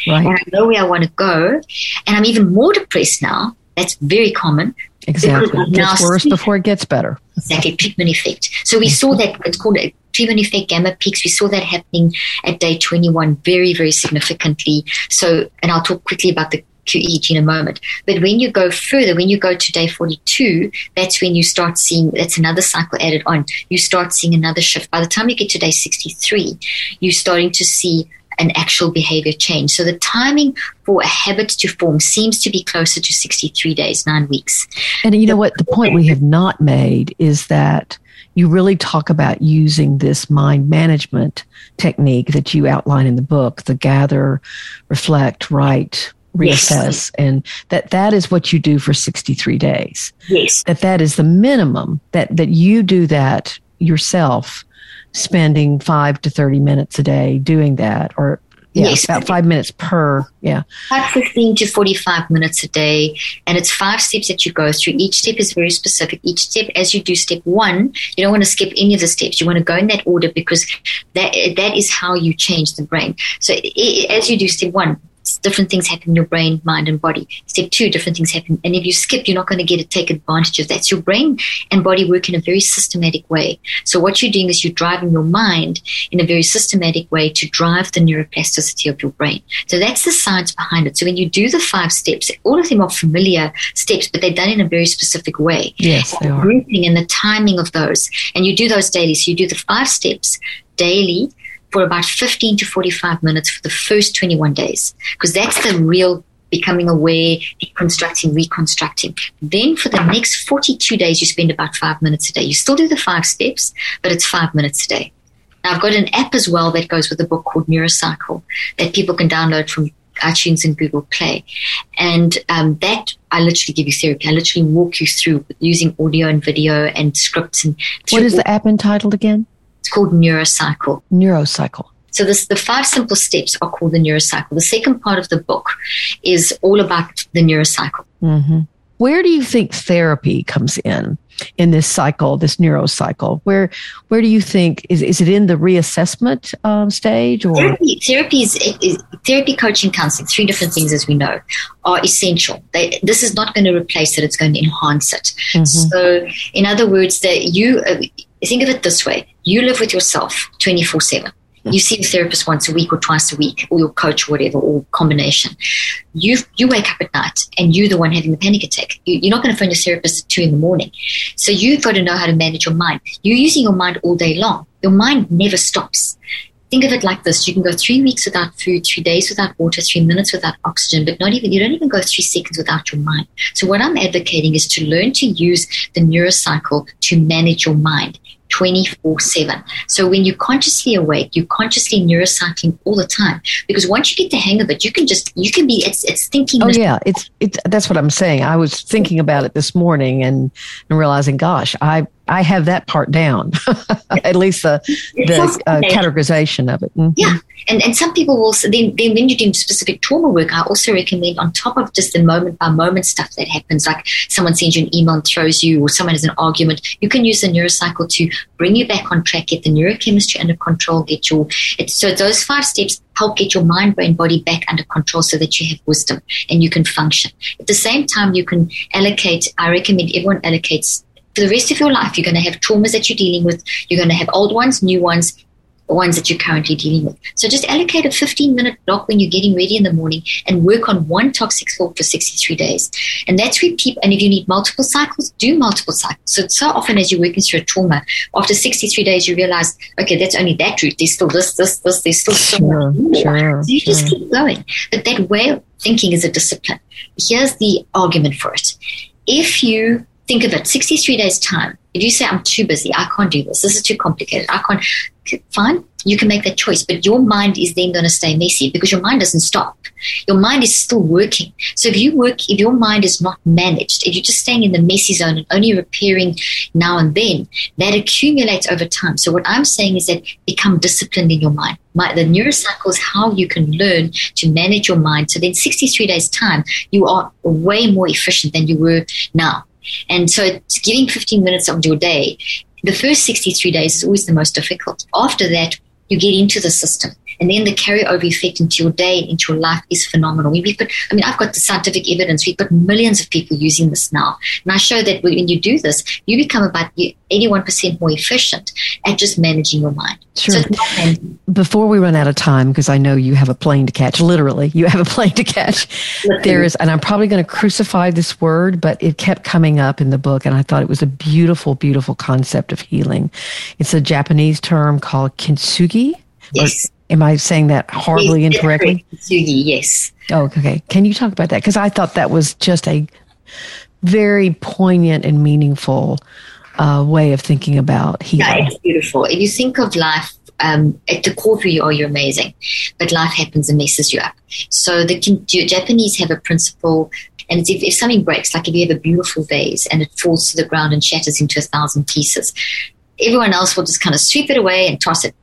[SPEAKER 2] right. and I know where I want to go, and I'm even more depressed now. That's very common.
[SPEAKER 1] Exactly. It gets worse before it gets better.
[SPEAKER 2] Exactly. Treatment effect. So we saw that it's called a treatment effect gamma peaks. We saw that happening at day 21 very, very significantly. So, and I'll talk quickly about the QE in a moment. But when you go further, when you go to day 42, that's when you start seeing, that's another cycle added on. You start seeing another shift. By the time you get to day 63, you're starting to see an actual behavior change. So the timing for a habit to form seems to be closer to 63 days, nine weeks.
[SPEAKER 1] And you know what? The point we have not made is that you really talk about using this mind management technique that you outline in the book the gather, reflect, write, reassess yes. and that that is what you do for 63 days
[SPEAKER 2] yes
[SPEAKER 1] that that is the minimum that that you do that yourself spending 5 to 30 minutes a day doing that or yeah, yes. about five minutes per. Yeah.
[SPEAKER 2] About 15 to 45 minutes a day. And it's five steps that you go through. Each step is very specific. Each step, as you do step one, you don't want to skip any of the steps. You want to go in that order because that, that is how you change the brain. So as you do step one, different things happen in your brain, mind, and body. Step two, different things happen. And if you skip, you're not going to get to take advantage of that. So your brain and body work in a very systematic way. So what you're doing is you're driving your mind in a very systematic way to drive the neuroplasticity of your brain. So that's the science behind it. So when you do the five steps, all of them are familiar steps, but they're done in a very specific way.
[SPEAKER 1] Yes,
[SPEAKER 2] they are. Grouping and the timing of those. And you do those daily. So you do the five steps daily for about 15 to 45 minutes for the first 21 days, because that's the real becoming aware, deconstructing, reconstructing. Then for the next 42 days, you spend about five minutes a day. You still do the five steps, but it's five minutes a day. Now, I've got an app as well that goes with the book called Neurocycle that people can download from iTunes and Google Play. And um, that I literally give you therapy. I literally walk you through using audio and video and scripts. And
[SPEAKER 1] what is the app entitled again?
[SPEAKER 2] It's called Neurocycle.
[SPEAKER 1] Neurocycle.
[SPEAKER 2] So this, the five simple steps are called the neurocycle. The second part of the book is all about the neurocycle. Mm-hmm.
[SPEAKER 1] where do you think therapy comes in in this cycle, this neurocycle? Where where do you think is is it in the reassessment um, stage or
[SPEAKER 2] therapy? Therapy is, is, therapy, coaching, counseling. Three different things, as we know, are essential. They, this is not going to replace it; it's going to enhance it. Mm-hmm. So, in other words, that you uh, think of it this way: you live with yourself twenty four seven. Hmm. You see a therapist once a week or twice a week, or your coach, or whatever, or combination. You you wake up at night and you're the one having the panic attack. You, you're not going to phone your therapist at two in the morning. So you've got to know how to manage your mind. You're using your mind all day long. Your mind never stops. Think of it like this: you can go three weeks without food, three days without water, three minutes without oxygen, but not even you don't even go three seconds without your mind. So what I'm advocating is to learn to use the neurocycle to manage your mind. 24 7. So when you're consciously awake, you're consciously neurocycling all the time. Because once you get the hang of it, you can just, you can be, it's, it's thinking.
[SPEAKER 1] Oh, yeah. It's, it's, that's what I'm saying. I was thinking about it this morning and, and realizing, gosh, I, I have that part down, <laughs> at least the, the uh, categorization of it.
[SPEAKER 2] Mm-hmm. Yeah. And, and some people will, then, then when you're doing specific trauma work, I also recommend on top of just the moment by moment stuff that happens, like someone sends you an email and throws you, or someone has an argument, you can use the neurocycle to bring you back on track, get the neurochemistry under control, get your, so those five steps help get your mind, brain, body back under control so that you have wisdom and you can function. At the same time, you can allocate, I recommend everyone allocates for the rest of your life, you're going to have traumas that you're dealing with. You're going to have old ones, new ones, ones that you're currently dealing with. So just allocate a 15 minute block when you're getting ready in the morning and work on one toxic thought for 63 days. And that's where people, and if you need multiple cycles, do multiple cycles. So, so often as you're working through a trauma, after 63 days, you realize, okay, that's only that route. There's still this, this, this, there's still so sure, much Sure, so you sure. just keep going. But that way of thinking is a discipline. Here's the argument for it. If you think of it 63 days time. If you say i'm too busy i can't do this this is too complicated i can't fine you can make that choice but your mind is then going to stay messy because your mind doesn't stop. Your mind is still working. So if you work if your mind is not managed if you're just staying in the messy zone and only repairing now and then that accumulates over time. So what i'm saying is that become disciplined in your mind. My, the neurocycle is how you can learn to manage your mind. So then 63 days time you are way more efficient than you were now and so giving 15 minutes of your day, the first 63 days is always the most difficult. After that, you get into the system. And then the carryover effect into your day into your life is phenomenal. We've got, I mean, I've got the scientific evidence. We've got millions of people using this now. And I show that when you do this, you become about 81% more efficient at just managing your mind.
[SPEAKER 1] Sure. So Before we run out of time, because I know you have a plane to catch, literally, you have a plane to catch. there is, and I'm probably going to crucify this word, but it kept coming up in the book, and I thought it was a beautiful, beautiful concept of healing. It's a Japanese term called kintsugi.
[SPEAKER 2] Yes.
[SPEAKER 1] Am I saying that horribly yes, incorrectly?
[SPEAKER 2] yes.
[SPEAKER 1] Oh, okay. Can you talk about that? Because I thought that was just a very poignant and meaningful uh, way of thinking about healing.
[SPEAKER 2] Yeah, it's beautiful. If you think of life um, at the core of you are you're amazing, but life happens and messes you up. So the Japanese have a principle, and if, if something breaks, like if you have a beautiful vase and it falls to the ground and shatters into a thousand pieces, everyone else will just kind of sweep it away and toss it.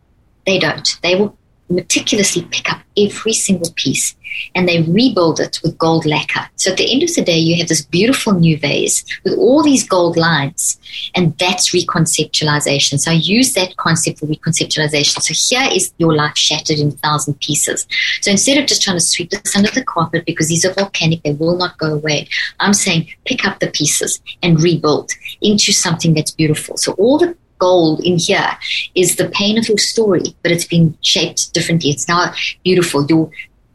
[SPEAKER 2] They don't. They will meticulously pick up every single piece and they rebuild it with gold lacquer. So at the end of the day, you have this beautiful new vase with all these gold lines, and that's reconceptualization. So I use that concept for reconceptualization. So here is your life shattered in a thousand pieces. So instead of just trying to sweep this under the carpet because these are volcanic, they will not go away, I'm saying pick up the pieces and rebuild into something that's beautiful. So all the gold in here is the pain of your story, but it's been shaped differently. It's now beautiful. Your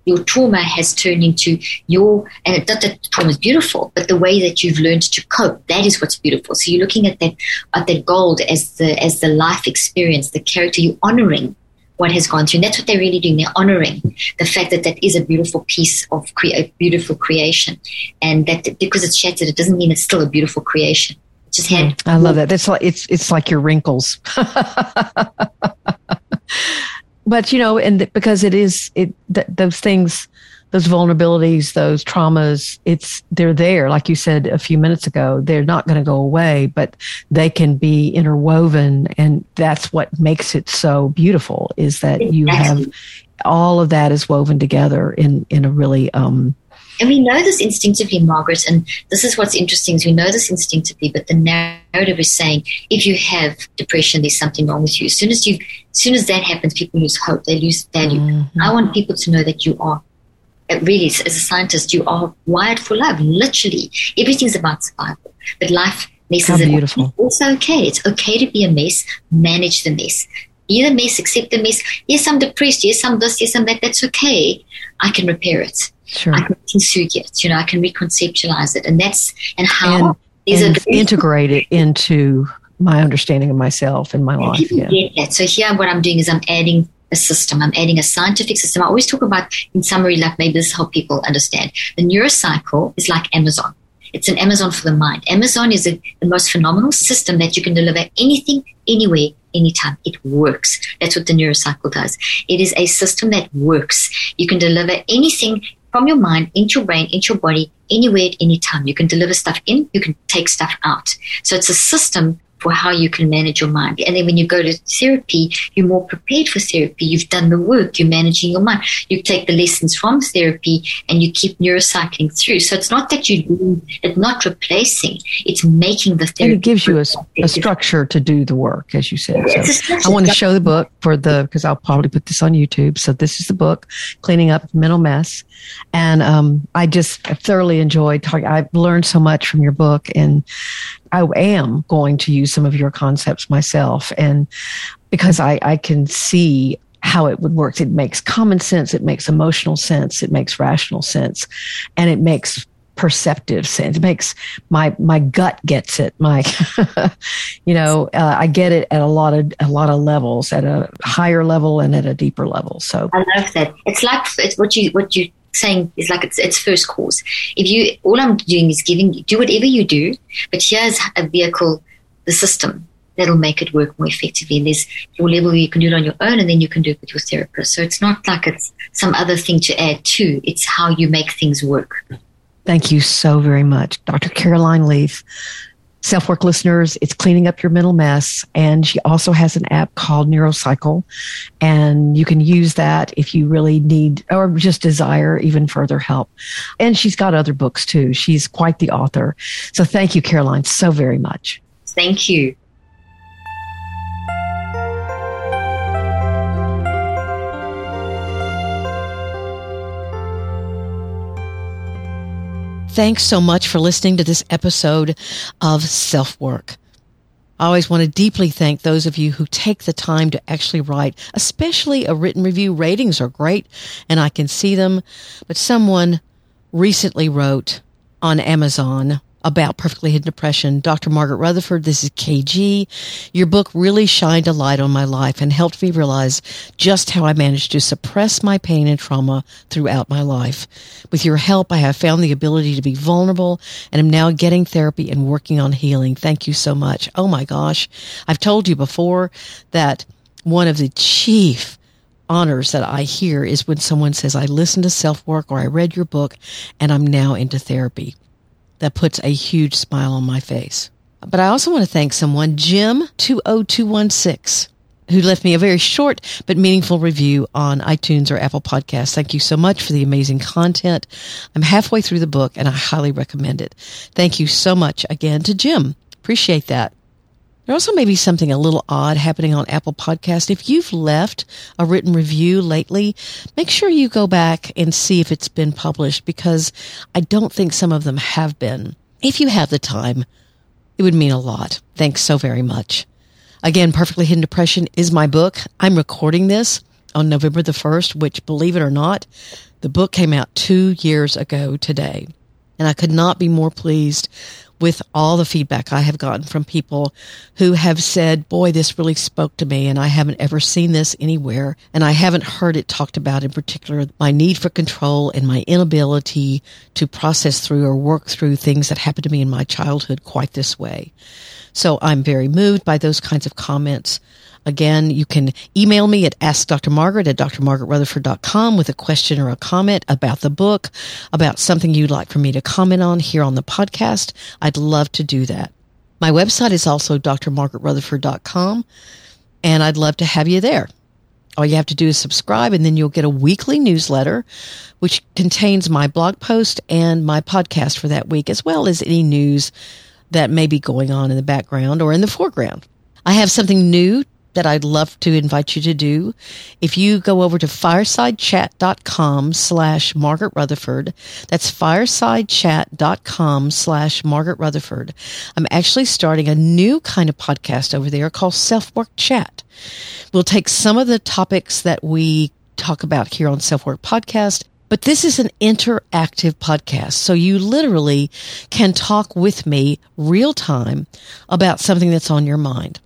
[SPEAKER 2] your trauma has turned into your and not that trauma is beautiful, but the way that you've learned to cope, that is what's beautiful. So you're looking at that at that gold as the as the life experience, the character you're honoring what has gone through. And that's what they're really doing. They're honoring the fact that that is a beautiful piece of cre- a beautiful creation. And that because it's shattered, it doesn't mean it's still a beautiful creation just had.
[SPEAKER 1] I love that. That's like it's it's like your wrinkles. <laughs> but you know, and th- because it is it th- those things, those vulnerabilities, those traumas, it's they're there. Like you said a few minutes ago, they're not going to go away, but they can be interwoven, and that's what makes it so beautiful. Is that you have all of that is woven together in in a really um
[SPEAKER 2] And we know this instinctively, Margaret, and this is what's interesting is we know this instinctively, but the narrative is saying if you have depression, there's something wrong with you. As soon as you as soon as that happens, people lose hope, they lose value. Mm-hmm. I want people to know that you are really as a scientist, you are wired for love. Literally. Everything's about survival. But life messes
[SPEAKER 1] How beautiful. It
[SPEAKER 2] it's okay. It's okay to be a mess. Manage the mess. Be the mess, accept the mess. Yes, I'm depressed. Yes, I'm this. Yes, I'm that. That's okay. I can repair it.
[SPEAKER 1] Sure.
[SPEAKER 2] I can kintsugi it. You know, I can reconceptualize it. And that's, and how
[SPEAKER 1] and, and integrate it into my understanding of myself and my and life.
[SPEAKER 2] Yeah. Get that. So here, what I'm doing is I'm adding a system. I'm adding a scientific system. I always talk about, in summary, like maybe this help people understand. The neurocycle is like Amazon. It's an Amazon for the mind. Amazon is a, the most phenomenal system that you can deliver anything, anywhere, anytime. It works. That's what the neurocycle does. It is a system that works. You can deliver anything from your mind into your brain, into your body, anywhere at any time. You can deliver stuff in, you can take stuff out. So it's a system for how you can manage your mind. And then when you go to therapy, you're more prepared for therapy. You've done the work. You're managing your mind. You take the lessons from therapy and you keep neurocycling through. So it's not that you do it's not replacing. It's making the therapy.
[SPEAKER 1] And it gives you a, a structure to do the work, as you said. So I want to show the book for the because I'll probably put this on YouTube. So this is the book, cleaning up mental mess, and um, I just thoroughly enjoyed talking. I've learned so much from your book, and I am going to use some of your concepts myself. And because I, I can see how it would work. It makes common sense. It makes emotional sense. It makes rational sense. And it makes perceptive sense. It makes my, my gut gets it. My, <laughs> you know, uh, I get it at a lot of, a lot of levels at a higher level and at a deeper level. So
[SPEAKER 2] I love that. It's like, it's what you, what you saying is like it's, it's first cause. If you, all I'm doing is giving, you do whatever you do, but here's a vehicle, the system that'll make it work more effectively. And there's your level you can do it on your own and then you can do it with your therapist. So it's not like it's some other thing to add to. It's how you make things work.
[SPEAKER 1] Thank you so very much, Dr. Caroline Leaf. Self work listeners, it's cleaning up your mental mess. And she also has an app called Neurocycle. And you can use that if you really need or just desire even further help. And she's got other books too. She's quite the author. So thank you, Caroline, so very much.
[SPEAKER 2] Thank you.
[SPEAKER 1] Thanks so much for listening to this episode of Self Work. I always want to deeply thank those of you who take the time to actually write, especially a written review. Ratings are great and I can see them, but someone recently wrote on Amazon about perfectly hidden depression. Dr. Margaret Rutherford, this is KG. Your book really shined a light on my life and helped me realize just how I managed to suppress my pain and trauma throughout my life. With your help, I have found the ability to be vulnerable and am now getting therapy and working on healing. Thank you so much. Oh my gosh. I've told you before that one of the chief honors that I hear is when someone says, I listened to self work or I read your book and I'm now into therapy that puts a huge smile on my face. But I also want to thank someone, Jim20216, who left me a very short but meaningful review on iTunes or Apple Podcasts. Thank you so much for the amazing content. I'm halfway through the book and I highly recommend it. Thank you so much again to Jim. Appreciate that. There also may be something a little odd happening on Apple Podcast. If you've left a written review lately, make sure you go back and see if it's been published because I don't think some of them have been. If you have the time, it would mean a lot. Thanks so very much. Again, Perfectly Hidden Depression is my book. I'm recording this on November the 1st, which believe it or not, the book came out two years ago today. And I could not be more pleased with all the feedback I have gotten from people who have said, boy, this really spoke to me and I haven't ever seen this anywhere and I haven't heard it talked about in particular my need for control and my inability to process through or work through things that happened to me in my childhood quite this way. So I'm very moved by those kinds of comments. Again, you can email me at askdrmargaret at drmargaretrutherford.com with a question or a comment about the book, about something you'd like for me to comment on here on the podcast. I'd love to do that. My website is also drmargaretrutherford.com and I'd love to have you there. All you have to do is subscribe and then you'll get a weekly newsletter, which contains my blog post and my podcast for that week, as well as any news that may be going on in the background or in the foreground. I have something new that I'd love to invite you to do. If you go over to firesidechat.com slash Margaret Rutherford, that's firesidechat.com slash Margaret Rutherford. I'm actually starting a new kind of podcast over there called Self Work Chat. We'll take some of the topics that we talk about here on Self Work Podcast but this is an interactive podcast. So you literally can talk with me real time about something that's on your mind.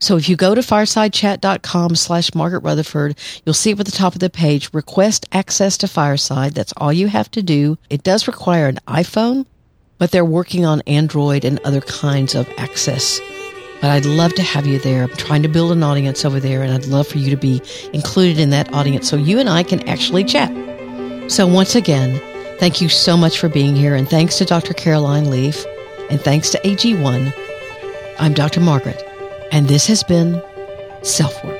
[SPEAKER 1] So if you go to firesidechat.com slash Margaret Rutherford, you'll see up at the top of the page, request access to Fireside. That's all you have to do. It does require an iPhone, but they're working on Android and other kinds of access. But I'd love to have you there. I'm trying to build an audience over there and I'd love for you to be included in that audience so you and I can actually chat. So once again, thank you so much for being here and thanks to Dr. Caroline Leaf and thanks to AG1. I'm Dr. Margaret and this has been Self Work.